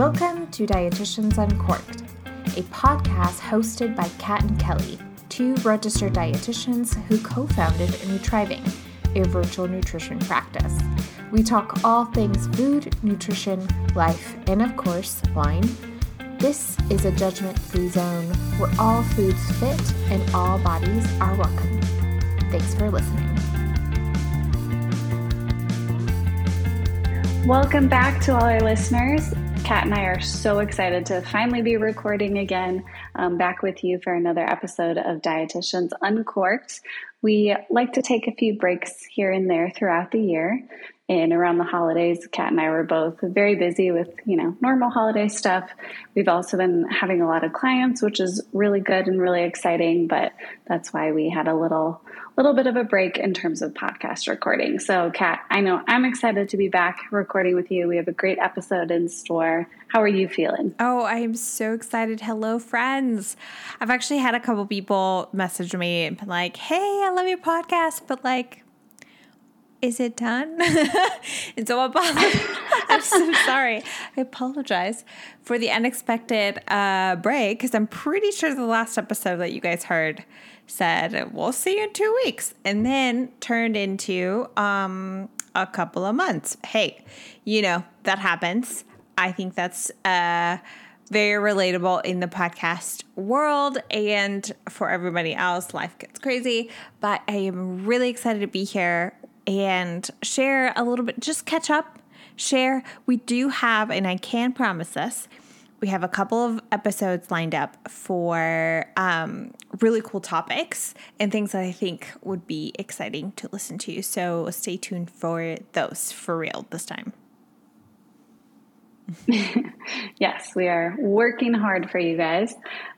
Welcome to Dietitians Uncorked, a podcast hosted by Kat and Kelly, two registered dietitians who co founded Nutriving, a virtual nutrition practice. We talk all things food, nutrition, life, and of course, wine. This is a judgment free zone where all foods fit and all bodies are welcome. Thanks for listening. Welcome back to all our listeners. Kat and I are so excited to finally be recording again, um, back with you for another episode of Dietitians Uncorked. We like to take a few breaks here and there throughout the year. And around the holidays, Kat and I were both very busy with, you know, normal holiday stuff. We've also been having a lot of clients, which is really good and really exciting, but that's why we had a little little bit of a break in terms of podcast recording. So, Kat, I know I'm excited to be back recording with you. We have a great episode in store. How are you feeling? Oh, I am so excited. Hello, friends. I've actually had a couple people message me and been like, hey, I love your podcast, but like, is it done? and so I'm so sorry. I apologize for the unexpected uh, break because I'm pretty sure the last episode that you guys heard said, we'll see you in two weeks, and then turned into um, a couple of months. Hey, you know, that happens. I think that's uh, very relatable in the podcast world and for everybody else. Life gets crazy, but I am really excited to be here and share a little bit, just catch up, share. We do have, and I can promise this, we have a couple of episodes lined up for um, really cool topics and things that I think would be exciting to listen to. So stay tuned for those for real this time. yes, we are working hard for you guys.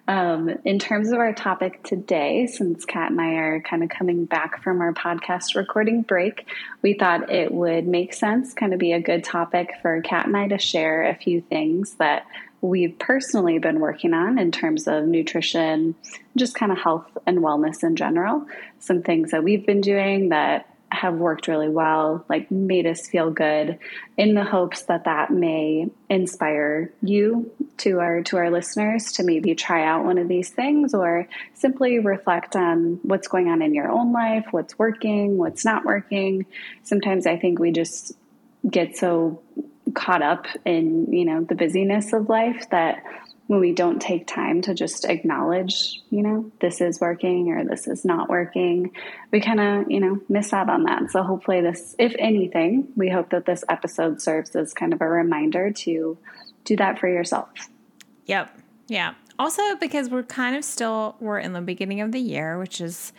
Um, in terms of our topic today, since Kat and I are kind of coming back from our podcast recording break, we thought it would make sense, kind of be a good topic for Kat and I to share a few things that we've personally been working on in terms of nutrition, just kind of health and wellness in general. Some things that we've been doing that have worked really well, like made us feel good in the hopes that that may inspire you to our to our listeners to maybe try out one of these things or simply reflect on what's going on in your own life, what's working, what's not working. Sometimes I think we just get so caught up in, you know, the busyness of life that when we don't take time to just acknowledge, you know, this is working or this is not working, we kind of, you know, miss out on that. So hopefully, this, if anything, we hope that this episode serves as kind of a reminder to do that for yourself. Yep. Yeah. Also, because we're kind of still, we're in the beginning of the year, which is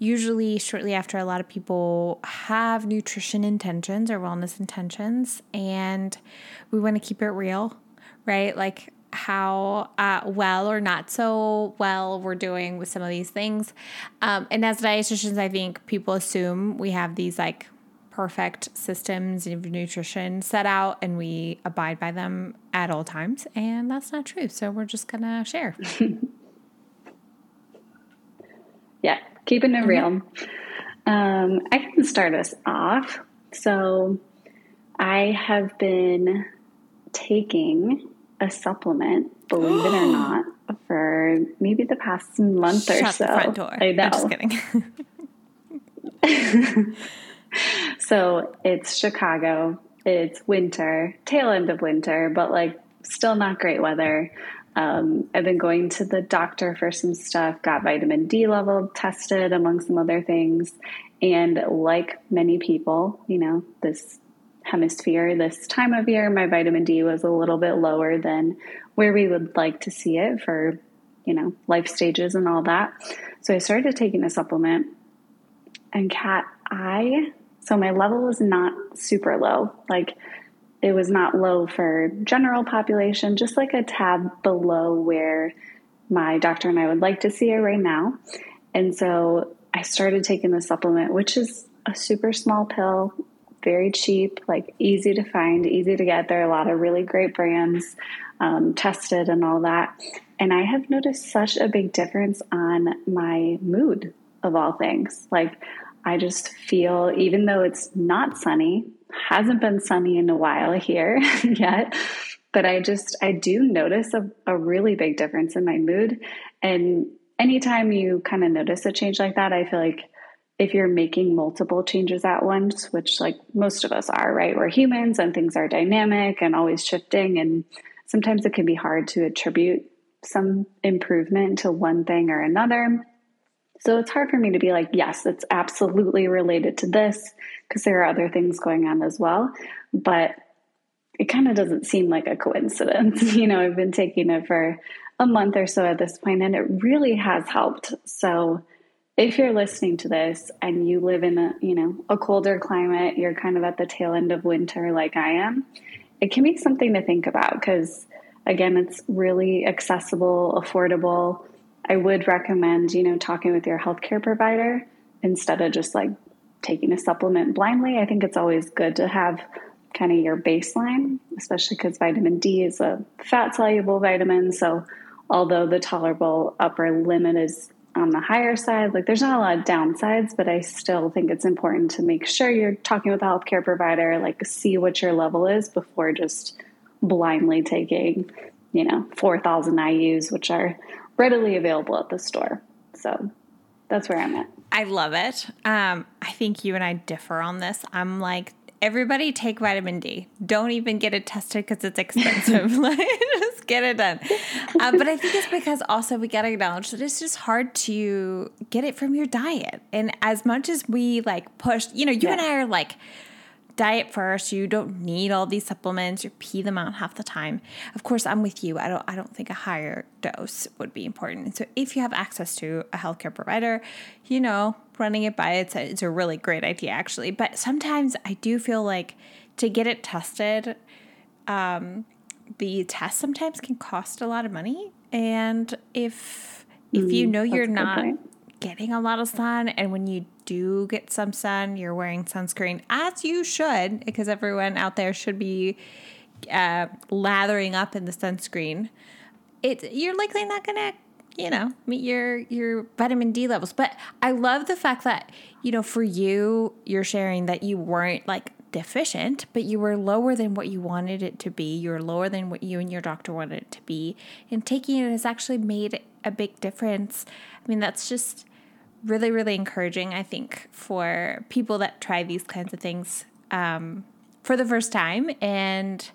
usually shortly after a lot of people have nutrition intentions or wellness intentions, and we want to keep it real, right? Like, how uh, well or not so well we're doing with some of these things. Um, and as dietitians, I think people assume we have these like perfect systems of nutrition set out and we abide by them at all times. And that's not true. So we're just to share. yeah, keeping it real. Mm-hmm. Um, I can start us off. So I have been taking a supplement, believe it or not, for maybe the past month Shut or so. The front door. I know. I'm just kidding. so it's Chicago. It's winter, tail end of winter, but like still not great weather. Um, I've been going to the doctor for some stuff, got vitamin D level tested, among some other things. And like many people, you know, this hemisphere this time of year, my vitamin D was a little bit lower than where we would like to see it for, you know, life stages and all that. So I started taking a supplement. And Kat, I, so my level was not super low. Like it was not low for general population, just like a tab below where my doctor and I would like to see it right now. And so I started taking the supplement, which is a super small pill very cheap, like easy to find, easy to get. There are a lot of really great brands um, tested and all that. And I have noticed such a big difference on my mood of all things. Like, I just feel, even though it's not sunny, hasn't been sunny in a while here yet, but I just, I do notice a, a really big difference in my mood. And anytime you kind of notice a change like that, I feel like if you're making multiple changes at once, which like most of us are, right? We're humans and things are dynamic and always shifting. And sometimes it can be hard to attribute some improvement to one thing or another. So it's hard for me to be like, yes, it's absolutely related to this because there are other things going on as well. But it kind of doesn't seem like a coincidence. you know, I've been taking it for a month or so at this point, and it really has helped. So if you're listening to this and you live in a you know a colder climate you're kind of at the tail end of winter like i am it can be something to think about because again it's really accessible affordable i would recommend you know talking with your healthcare provider instead of just like taking a supplement blindly i think it's always good to have kind of your baseline especially because vitamin d is a fat soluble vitamin so although the tolerable upper limit is on the higher side. Like there's not a lot of downsides, but I still think it's important to make sure you're talking with a healthcare provider, like see what your level is before just blindly taking, you know, 4,000 IUs, which are readily available at the store. So that's where I'm at. I love it. Um, I think you and I differ on this. I'm like, everybody take vitamin D. Don't even get it tested because it's expensive. like, just get it done. Uh, but I think it's because also we got to acknowledge that it's just hard to get it from your diet. And as much as we like push, you know, you yeah. and I are like, diet first. You don't need all these supplements. You pee them out half the time. Of course, I'm with you. I don't I don't think a higher dose would be important. And so if you have access to a healthcare provider, you know, running it by it's a, it's a really great idea actually. But sometimes I do feel like to get it tested, um, the test sometimes can cost a lot of money. And if if you mm, know you're not getting a lot of sun and when you do get some sun, you're wearing sunscreen as you should, because everyone out there should be uh, lathering up in the sunscreen. It you're likely not gonna, you know, meet your your vitamin D levels. But I love the fact that you know for you, you're sharing that you weren't like deficient, but you were lower than what you wanted it to be. You were lower than what you and your doctor wanted it to be. And taking it has actually made a big difference. I mean, that's just really, really encouraging, I think, for people that try these kinds of things um, for the first time and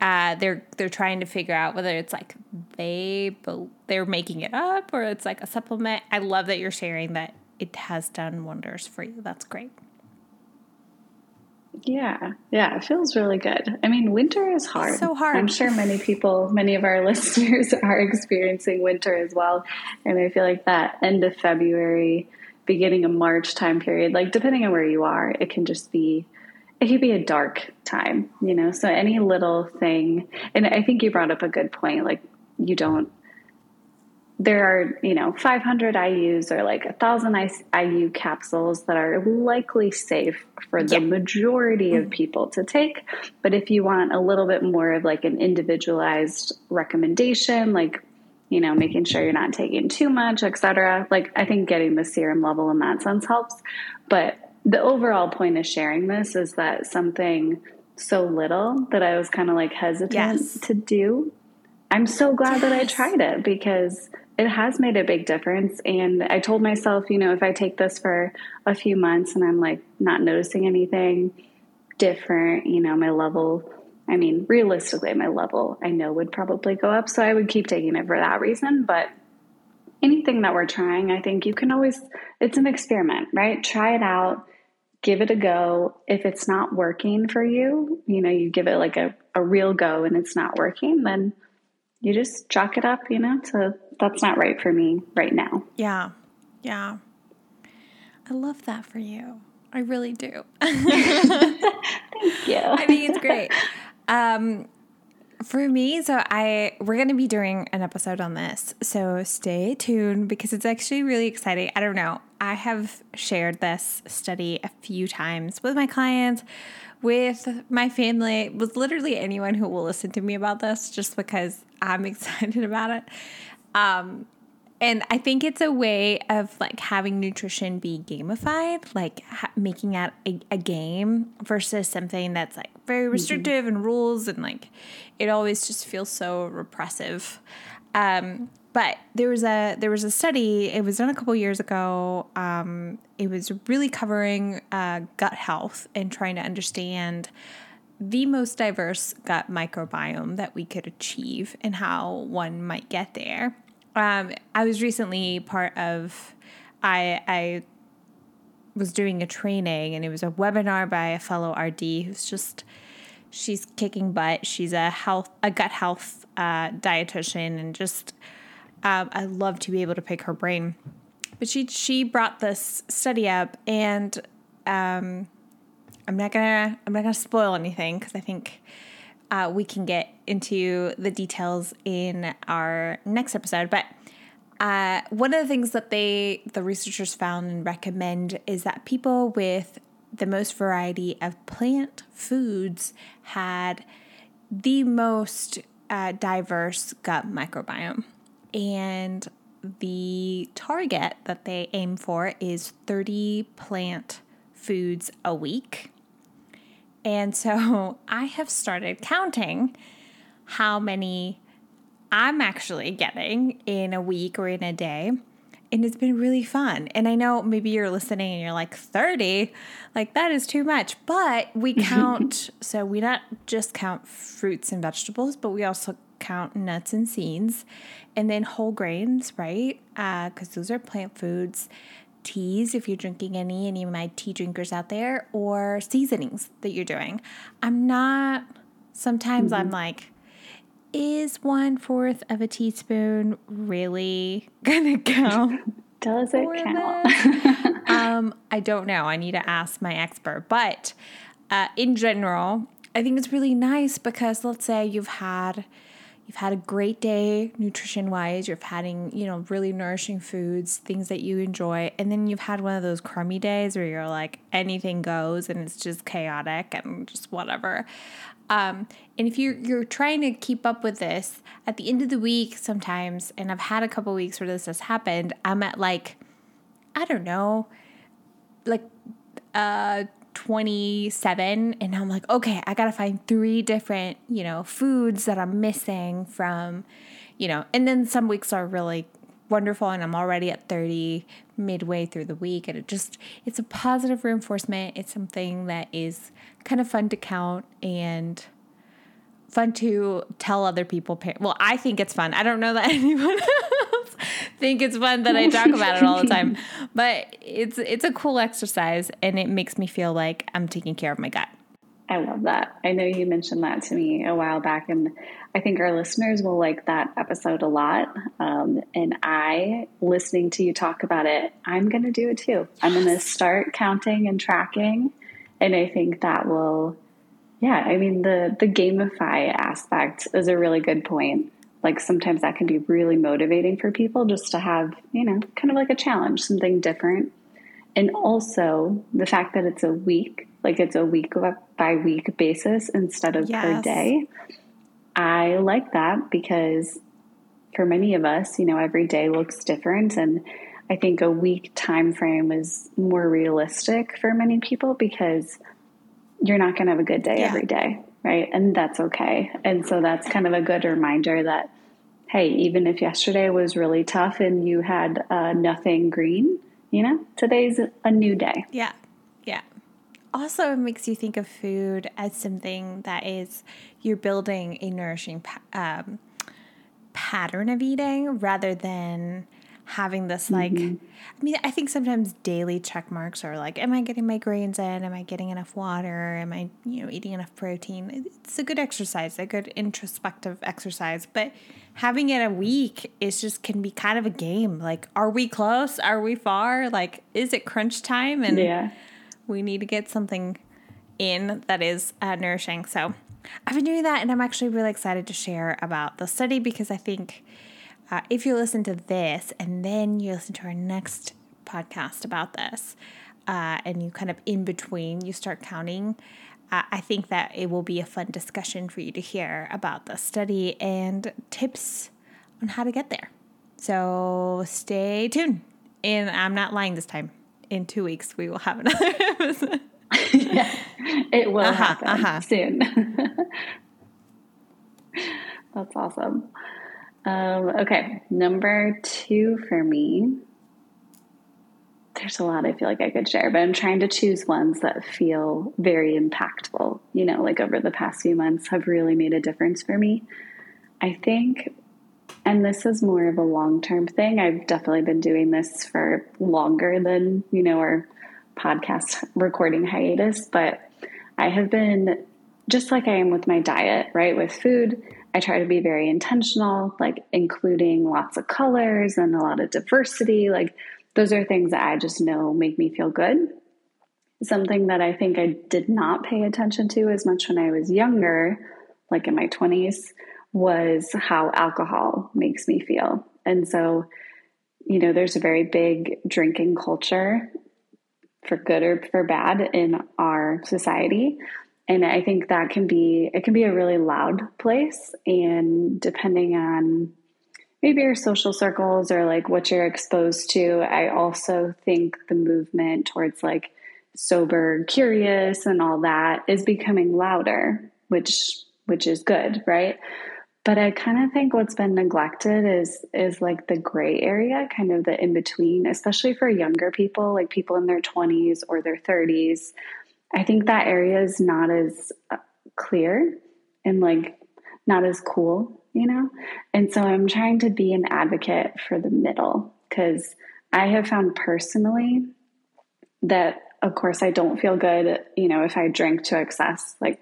uh, they're they're trying to figure out whether it's like they they're making it up or it's like a supplement. I love that you're sharing that it has done wonders for you. That's great. Yeah, yeah, it feels really good. I mean, winter is hard. It's so hard. I'm sure many people, many of our listeners are experiencing winter as well. And I feel like that end of February, beginning of March time period, like depending on where you are, it can just be it can be a dark time, you know. So any little thing, and I think you brought up a good point, like you don't there are, you know, 500 IUs or like a thousand IU capsules that are likely safe for the yeah. majority of mm-hmm. people to take. But if you want a little bit more of like an individualized recommendation, like, you know, making sure you're not taking too much, etc. Like, I think getting the serum level in that sense helps. But the overall point of sharing this is that something so little that I was kind of like hesitant yes. to do. I'm so glad yes. that I tried it because it has made a big difference. And I told myself, you know, if I take this for a few months and I'm like not noticing anything different, you know, my level, I mean, realistically, my level I know would probably go up. So I would keep taking it for that reason. But anything that we're trying, I think you can always, it's an experiment, right? Try it out, give it a go. If it's not working for you, you know, you give it like a, a real go and it's not working, then you just chalk it up, you know, to that's not right for me right now. Yeah. Yeah. I love that for you. I really do. Thank you. I think it's great. Um, for me, so I we're going to be doing an episode on this. So stay tuned because it's actually really exciting. I don't know. I have shared this study a few times with my clients, with my family, with literally anyone who will listen to me about this just because I'm excited about it. Um, and I think it's a way of like having nutrition be gamified, like ha- making it a, a, game versus something that's like very mm-hmm. restrictive mm-hmm. and rules and like it always just feels so repressive. Um, but there was a there was a study. It was done a couple years ago. Um, it was really covering uh, gut health and trying to understand the most diverse gut microbiome that we could achieve and how one might get there. Um, I was recently part of I I was doing a training and it was a webinar by a fellow RD who's just she's kicking butt. She's a health a gut health uh, dietitian and just um, I love to be able to pick her brain. But she she brought this study up, and um, I'm not gonna I'm not gonna spoil anything because I think uh, we can get into the details in our next episode. But uh, one of the things that they the researchers found and recommend is that people with the most variety of plant foods had the most uh, diverse gut microbiome. And the target that they aim for is 30 plant foods a week. And so I have started counting how many I'm actually getting in a week or in a day. And it's been really fun. And I know maybe you're listening and you're like, 30? Like, that is too much. But we count, so we not just count fruits and vegetables, but we also count nuts and seeds, and then whole grains, right? Because uh, those are plant foods. Teas, if you're drinking any, any of my tea drinkers out there, or seasonings that you're doing. I'm not, sometimes mm-hmm. I'm like, is one fourth of a teaspoon really gonna count? Does it count? um, I don't know. I need to ask my expert. But uh, in general, I think it's really nice because let's say you've had you've had a great day nutrition wise, you're having, you know, really nourishing foods, things that you enjoy, and then you've had one of those crummy days where you're like anything goes and it's just chaotic and just whatever. Um, and if you're you're trying to keep up with this at the end of the week sometimes, and I've had a couple weeks where this has happened, I'm at like, I don't know, like uh 27 and I'm like, okay, I got to find three different, you know, foods that I'm missing from, you know, and then some weeks are really wonderful and I'm already at 30 midway through the week and it just it's a positive reinforcement. It's something that is kind of fun to count and fun to tell other people. Well, I think it's fun. I don't know that anyone think it's fun that I talk about it all the time. But it's it's a cool exercise and it makes me feel like I'm taking care of my gut. I love that. I know you mentioned that to me a while back, and I think our listeners will like that episode a lot. Um, and I, listening to you talk about it, I'm going to do it too. I'm going to start counting and tracking, and I think that will, yeah. I mean, the the gamify aspect is a really good point like sometimes that can be really motivating for people just to have, you know, kind of like a challenge, something different. And also the fact that it's a week, like it's a week by week basis instead of yes. per day. I like that because for many of us, you know, every day looks different and I think a week time frame is more realistic for many people because you're not going to have a good day yeah. every day, right? And that's okay. And so that's kind of a good reminder that hey, even if yesterday was really tough and you had uh, nothing green, you know, today's a new day. Yeah. Yeah. Also, it makes you think of food as something that is, you're building a nourishing um, pattern of eating rather than having this like mm-hmm. i mean i think sometimes daily check marks are like am i getting my grains in? Am i getting enough water? Am i you know eating enough protein? It's a good exercise a good introspective exercise but having it a week is just can be kind of a game. Like are we close? Are we far? Like is it crunch time? And yeah. we need to get something in that is uh, nourishing. So i've been doing that and i'm actually really excited to share about the study because i think uh, if you listen to this and then you listen to our next podcast about this, uh, and you kind of in between, you start counting. Uh, I think that it will be a fun discussion for you to hear about the study and tips on how to get there. So stay tuned. And I'm not lying this time. In two weeks, we will have another episode. yeah, it will uh-huh, happen uh-huh. soon. That's awesome. Um, okay, number two for me. There's a lot I feel like I could share, but I'm trying to choose ones that feel very impactful. You know, like over the past few months have really made a difference for me. I think and this is more of a long term thing. I've definitely been doing this for longer than, you know, our podcast recording hiatus, but I have been just like I am with my diet, right? With food, I try to be very intentional, like including lots of colors and a lot of diversity. Like, those are things that I just know make me feel good. Something that I think I did not pay attention to as much when I was younger, like in my 20s, was how alcohol makes me feel. And so, you know, there's a very big drinking culture for good or for bad in our society. And I think that can be it can be a really loud place and depending on maybe your social circles or like what you're exposed to, I also think the movement towards like sober curious and all that is becoming louder, which which is good, right? but i kind of think what's been neglected is is like the gray area kind of the in between especially for younger people like people in their 20s or their 30s i think that area is not as uh, clear and like not as cool you know and so i'm trying to be an advocate for the middle because i have found personally that of course i don't feel good you know if i drink to excess like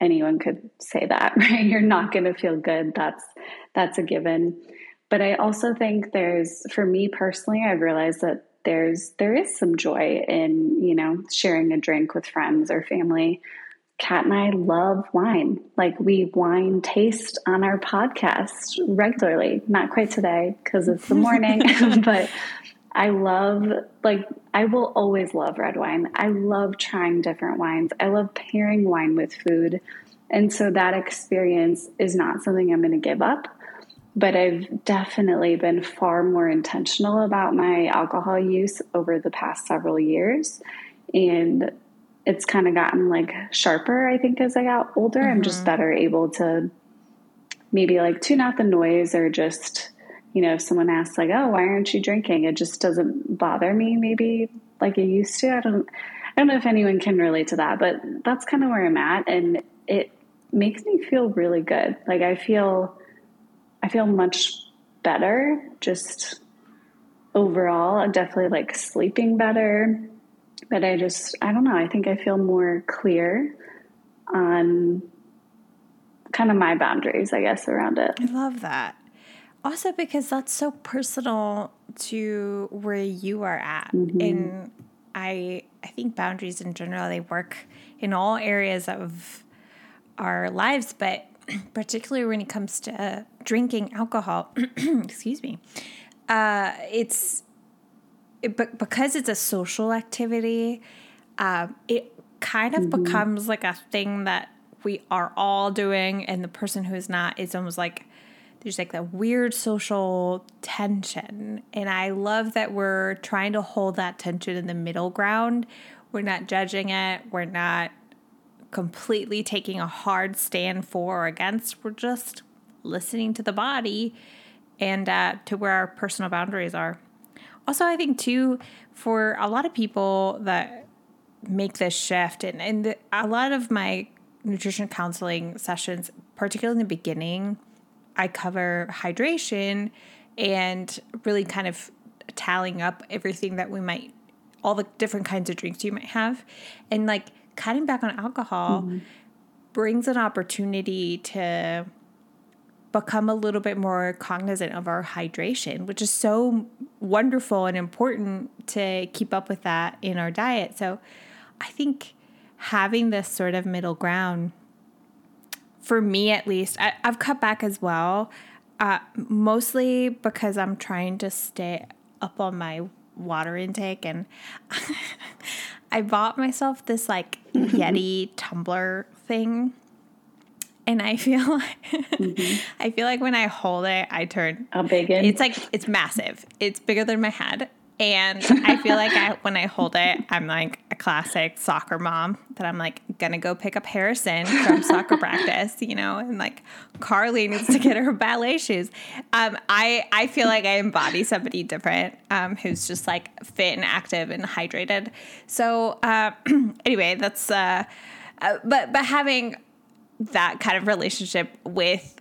anyone could say that, right? You're not going to feel good. That's that's a given. But I also think there's for me personally, I've realized that there's there is some joy in, you know, sharing a drink with friends or family. Kat and I love wine. Like we wine taste on our podcast regularly. Not quite today because it's the morning, but I love, like, I will always love red wine. I love trying different wines. I love pairing wine with food. And so that experience is not something I'm going to give up. But I've definitely been far more intentional about my alcohol use over the past several years. And it's kind of gotten like sharper, I think, as I got older. Mm-hmm. I'm just mm-hmm. better able to maybe like tune out the noise or just you know, if someone asks like, "Oh, why aren't you drinking?" It just doesn't bother me maybe like it used to. I don't I don't know if anyone can relate to that, but that's kind of where I'm at and it makes me feel really good. Like I feel I feel much better just overall. I'm definitely like sleeping better. But I just I don't know, I think I feel more clear on kind of my boundaries, I guess, around it. I love that also because that's so personal to where you are at mm-hmm. and i i think boundaries in general they work in all areas of our lives but particularly when it comes to drinking alcohol excuse me uh, it's it, because it's a social activity uh, it kind of mm-hmm. becomes like a thing that we are all doing and the person who is not is almost like there's like that weird social tension. And I love that we're trying to hold that tension in the middle ground. We're not judging it, we're not completely taking a hard stand for or against. We're just listening to the body and uh, to where our personal boundaries are. Also, I think, too, for a lot of people that make this shift, and, and a lot of my nutrition counseling sessions, particularly in the beginning, I cover hydration and really kind of tallying up everything that we might, all the different kinds of drinks you might have. And like cutting back on alcohol mm-hmm. brings an opportunity to become a little bit more cognizant of our hydration, which is so wonderful and important to keep up with that in our diet. So I think having this sort of middle ground for me at least, I, have cut back as well, uh, mostly because I'm trying to stay up on my water intake. And I bought myself this like Yeti tumbler thing. and I feel like mm-hmm. I feel like when I hold it, I turn a big. In. It's like it's massive. It's bigger than my head, and I feel like I, when I hold it, I'm like a classic soccer mom that I'm like gonna go pick up Harrison from soccer practice, you know, and like Carly needs to get her ballet shoes. Um, I I feel like I embody somebody different um, who's just like fit and active and hydrated. So uh, anyway, that's uh, uh, but but having that kind of relationship with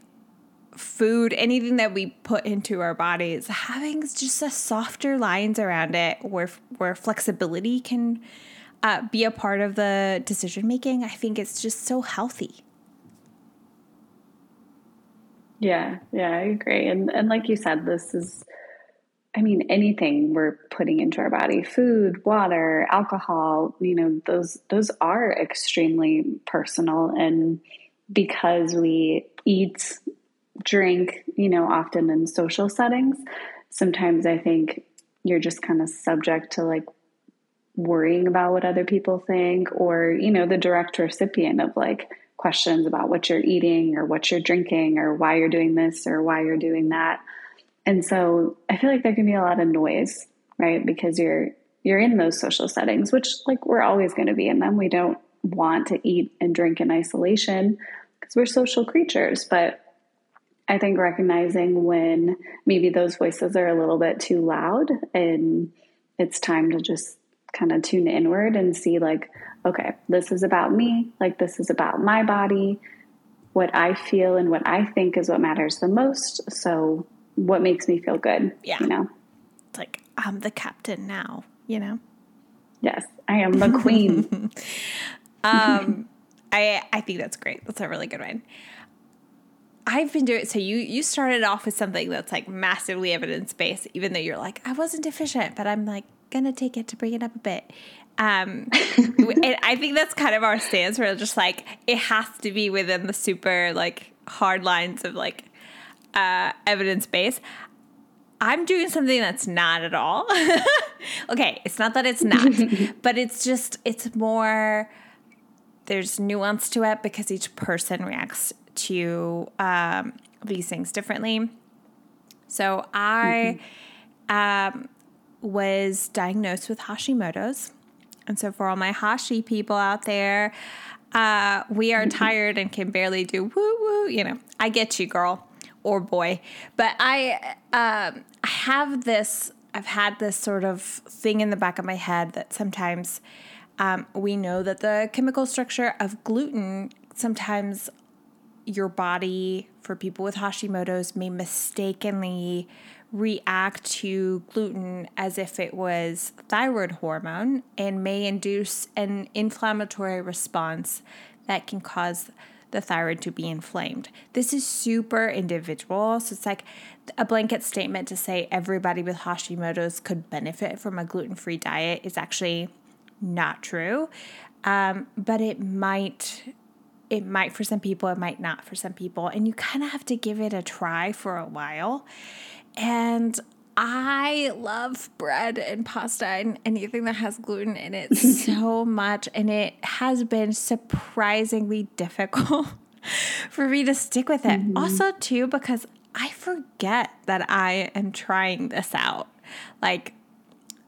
food, anything that we put into our bodies, having just a softer lines around it where where flexibility can uh, be a part of the decision making, I think it's just so healthy. Yeah, yeah, I agree. And and like you said, this is I mean, anything we're putting into our body, food, water, alcohol, you know, those those are extremely personal and because we eat drink, you know, often in social settings, sometimes I think you're just kind of subject to like worrying about what other people think or, you know, the direct recipient of like questions about what you're eating or what you're drinking or why you're doing this or why you're doing that. And so I feel like there can be a lot of noise, right? Because you're you're in those social settings, which like we're always going to be in them. We don't want to eat and drink in isolation because we're social creatures, but I think recognizing when maybe those voices are a little bit too loud and it's time to just kind of tune inward and see, like, okay, this is about me. Like, this is about my body. What I feel and what I think is what matters the most. So, what makes me feel good? Yeah. You know? It's like, I'm the captain now, you know? Yes, I am the queen. um, I, I think that's great. That's a really good one. I've been doing so you you started off with something that's like massively evidence based, even though you're like, I wasn't efficient, but I'm like gonna take it to bring it up a bit. Um, and I think that's kind of our stance where just like it has to be within the super like hard lines of like uh, evidence base. I'm doing something that's not at all. okay, it's not that it's not, but it's just it's more there's nuance to it because each person reacts to um, these things differently. So I mm-hmm. um, was diagnosed with Hashimoto's. And so for all my Hashi people out there, uh, we are mm-hmm. tired and can barely do woo woo. You know, I get you, girl or boy. But I, um, I have this, I've had this sort of thing in the back of my head that sometimes um, we know that the chemical structure of gluten sometimes your body for people with Hashimoto's may mistakenly react to gluten as if it was thyroid hormone and may induce an inflammatory response that can cause the thyroid to be inflamed. This is super individual. So it's like a blanket statement to say everybody with Hashimoto's could benefit from a gluten free diet is actually not true. Um, but it might it might for some people, it might not for some people. And you kind of have to give it a try for a while. And I love bread and pasta and anything that has gluten in it so much. And it has been surprisingly difficult for me to stick with it. Mm-hmm. Also, too, because I forget that I am trying this out. Like,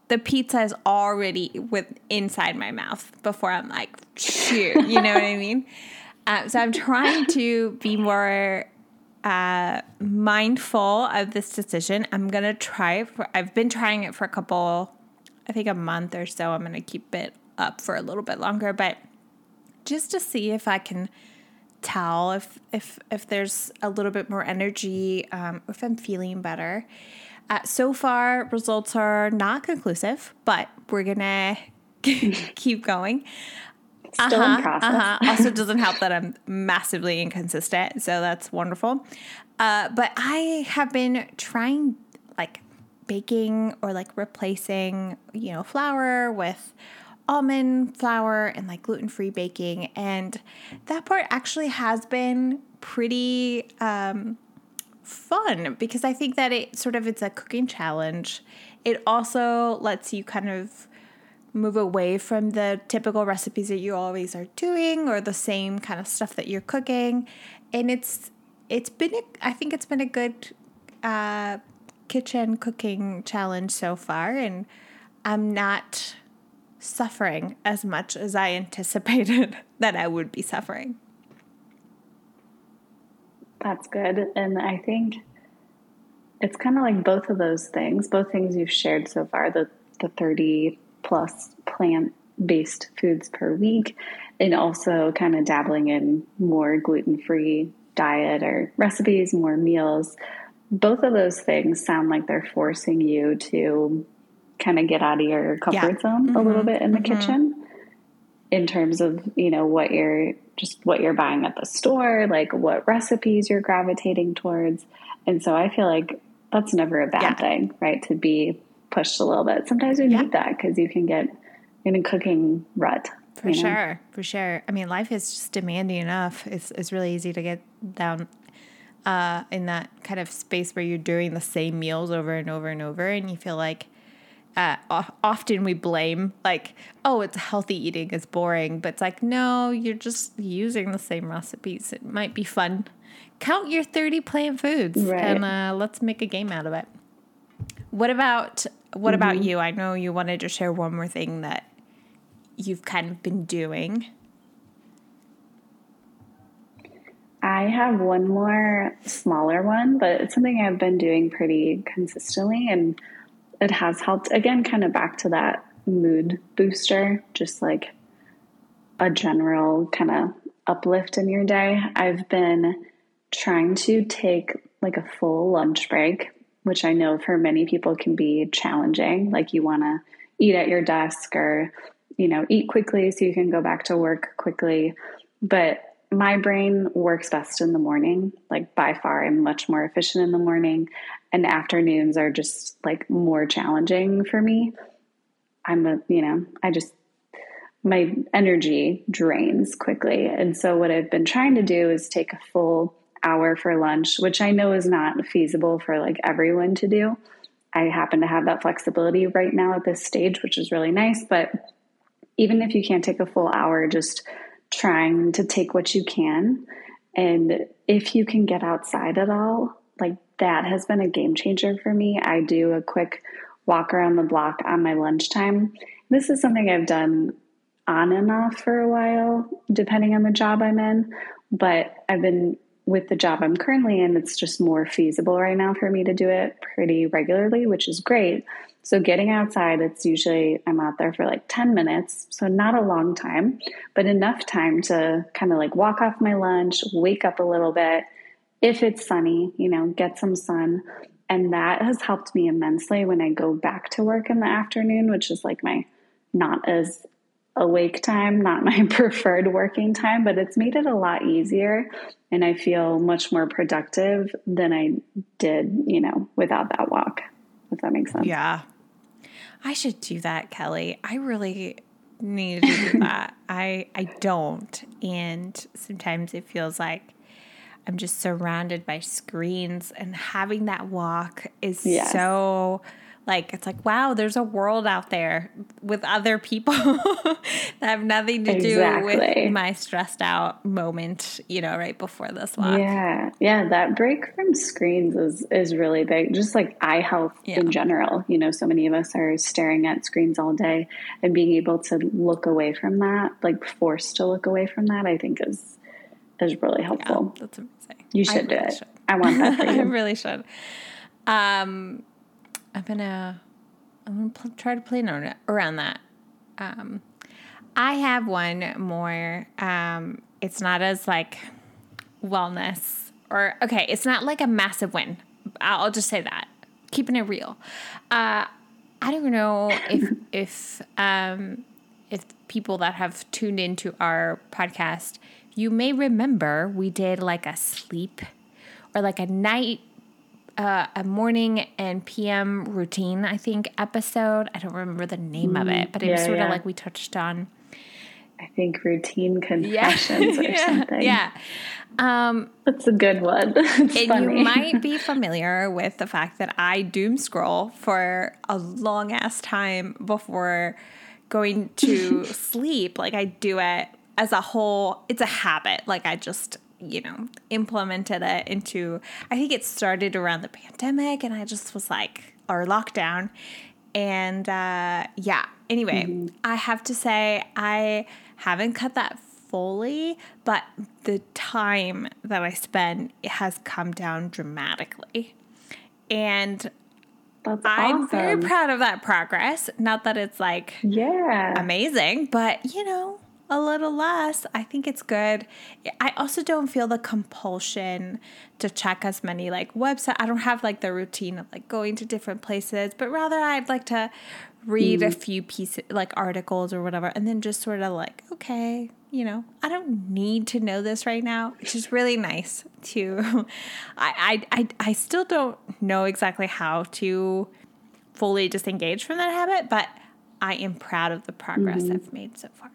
the pizza is already with inside my mouth before I'm like, shoot, you know what I mean? Uh, so I'm trying to be more uh, mindful of this decision. I'm gonna try. For, I've been trying it for a couple, I think a month or so. I'm gonna keep it up for a little bit longer, but just to see if I can tell if if if there's a little bit more energy, um, if I'm feeling better. Uh, so far, results are not conclusive, but we're gonna keep going. Still uh-huh, in process. Uh-huh. also, doesn't help that I'm massively inconsistent, so that's wonderful. Uh, but I have been trying like baking or like replacing, you know, flour with almond flour and like gluten free baking, and that part actually has been pretty um, fun because I think that it sort of it's a cooking challenge. It also lets you kind of move away from the typical recipes that you always are doing or the same kind of stuff that you're cooking. And it's it's been a, I think it's been a good uh, kitchen cooking challenge so far, and I'm not suffering as much as I anticipated that I would be suffering. That's good. And I think it's kind of like both of those things, both things you've shared so far the, the 30 plus plant based foods per week, and also kind of dabbling in more gluten free diet or recipes, more meals. Both of those things sound like they're forcing you to kind of get out of your comfort yeah. zone mm-hmm. a little bit in the mm-hmm. kitchen in terms of, you know, what you're just what you're buying at the store, like what recipes you're gravitating towards. And so I feel like that's never a bad yeah. thing, right? To be pushed a little bit. Sometimes we yeah. need that because you can get in a cooking rut. For you know? sure, for sure. I mean, life is just demanding enough. It's it's really easy to get down uh, in that kind of space where you're doing the same meals over and over and over, and you feel like uh, often we blame like, oh, it's healthy eating is boring, but it's like, no, you're just using the same recipes. It might be fun. Count your 30 plant foods right. and uh, let's make a game out of it. What about what mm-hmm. about you? I know you wanted to share one more thing that you've kind of been doing. I have one more smaller one, but it's something I've been doing pretty consistently and it has helped again kind of back to that mood booster, just like a general kind of uplift in your day. I've been trying to take like a full lunch break which I know for many people can be challenging. Like you want to eat at your desk or, you know, eat quickly so you can go back to work quickly. But my brain works best in the morning. Like by far, I'm much more efficient in the morning, and afternoons are just like more challenging for me. I'm a, you know, I just, my energy drains quickly. And so, what I've been trying to do is take a full hour for lunch, which I know is not feasible for like everyone to do. I happen to have that flexibility right now at this stage, which is really nice. But even if you can't take a full hour, just trying to take what you can. And if you can get outside at all, like that has been a game changer for me. I do a quick walk around the block on my lunchtime. This is something I've done on and off for a while, depending on the job I'm in. But I've been with the job I'm currently in, it's just more feasible right now for me to do it pretty regularly, which is great. So, getting outside, it's usually I'm out there for like 10 minutes. So, not a long time, but enough time to kind of like walk off my lunch, wake up a little bit. If it's sunny, you know, get some sun. And that has helped me immensely when I go back to work in the afternoon, which is like my not as awake time, not my preferred working time, but it's made it a lot easier. And I feel much more productive than I did, you know, without that walk, if that makes sense. Yeah. I should do that, Kelly. I really need to do that. I I don't. And sometimes it feels like I'm just surrounded by screens and having that walk is yes. so like it's like wow there's a world out there with other people that have nothing to exactly. do with my stressed out moment you know right before this walk yeah. Yeah that break from screens is is really big. Just like eye health yeah. in general. You know so many of us are staring at screens all day and being able to look away from that like forced to look away from that i think is is really helpful. yeah, that's amazing. You should really do it. should. i want that for you. i really should. Um I'm gonna I'm gonna pl- try to plan around that. Um, I have one more. Um, it's not as like wellness or okay. It's not like a massive win. I'll just say that. Keeping it real. Uh, I don't know if if um, if people that have tuned into our podcast, you may remember we did like a sleep or like a night uh, a morning and PM routine, I think, episode. I don't remember the name mm, of it, but it yeah, was sort yeah. of like we touched on. I think routine confessions yeah. or something. Yeah. Um, That's a good one. and funny. you might be familiar with the fact that I doom scroll for a long ass time before going to sleep, like I do it as a whole, it's a habit. Like I just, you know, implemented it into, I think it started around the pandemic and I just was like, or lockdown. And uh, yeah, anyway, mm-hmm. I have to say, I haven't cut that fully, but the time that I spend has come down dramatically. And That's I'm awesome. very proud of that progress. Not that it's like yeah amazing, but you know, a little less. I think it's good. I also don't feel the compulsion to check as many like website. I don't have like the routine of like going to different places, but rather I'd like to read mm. a few pieces like articles or whatever and then just sort of like, okay, you know, I don't need to know this right now, which is really nice to I I I, I still don't know exactly how to fully disengage from that habit, but I am proud of the progress mm-hmm. I've made so far.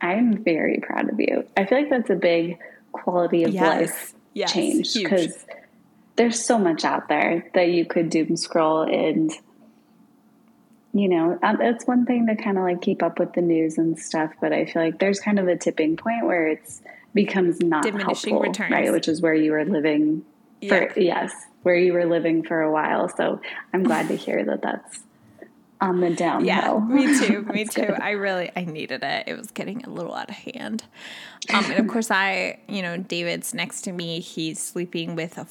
I'm very proud of you. I feel like that's a big quality of yes. life yes. change because there's so much out there that you could doom scroll and you know um, it's one thing to kind of like keep up with the news and stuff but i feel like there's kind of a tipping point where it's becomes not diminishing helpful, returns right which is where you were living for yes where you were living for a while so i'm glad to hear that that's on the downhill. Yeah, me too. Me too. Good. I really I needed it. It was getting a little out of hand. Um, and of course, I you know David's next to me. He's sleeping with a,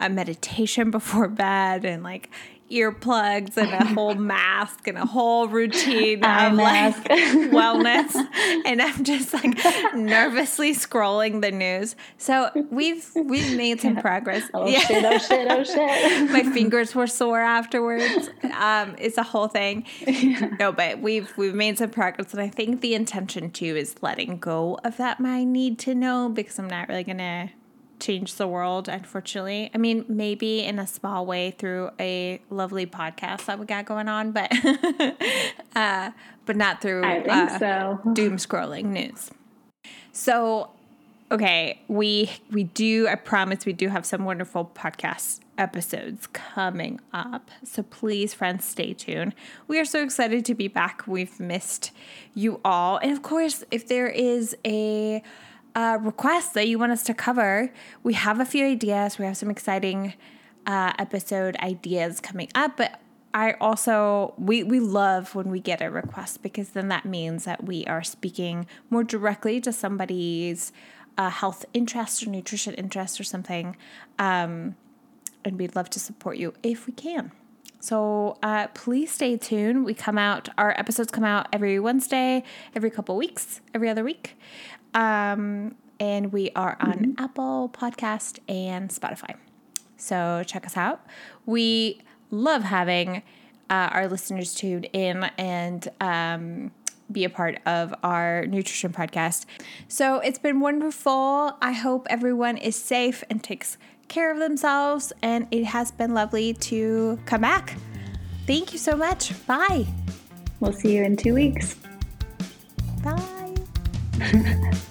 a meditation before bed, and like earplugs and a whole mask and a whole routine of like wellness. And I'm just like nervously scrolling the news. So we've we've made some progress. Oh yeah. shit, oh shit, oh shit. My fingers were sore afterwards. Um, it's a whole thing. Yeah. No, but we've we've made some progress and I think the intention too is letting go of that my need to know because I'm not really gonna change the world, unfortunately. I mean, maybe in a small way through a lovely podcast that we got going on, but uh, but not through uh, so. doom scrolling news. So, okay, we we do. I promise we do have some wonderful podcast episodes coming up. So please, friends, stay tuned. We are so excited to be back. We've missed you all, and of course, if there is a uh, requests that you want us to cover, we have a few ideas. We have some exciting uh, episode ideas coming up, but I also we we love when we get a request because then that means that we are speaking more directly to somebody's uh, health interest or nutrition interest or something, um, and we'd love to support you if we can. So uh, please stay tuned. We come out, our episodes come out every Wednesday, every couple weeks, every other week. Um, and we are on mm-hmm. Apple Podcast and Spotify. So check us out. We love having uh, our listeners tuned in and um, be a part of our nutrition podcast. So it's been wonderful. I hope everyone is safe and takes care of themselves. And it has been lovely to come back. Thank you so much. Bye. We'll see you in two weeks. Bye. Yeah.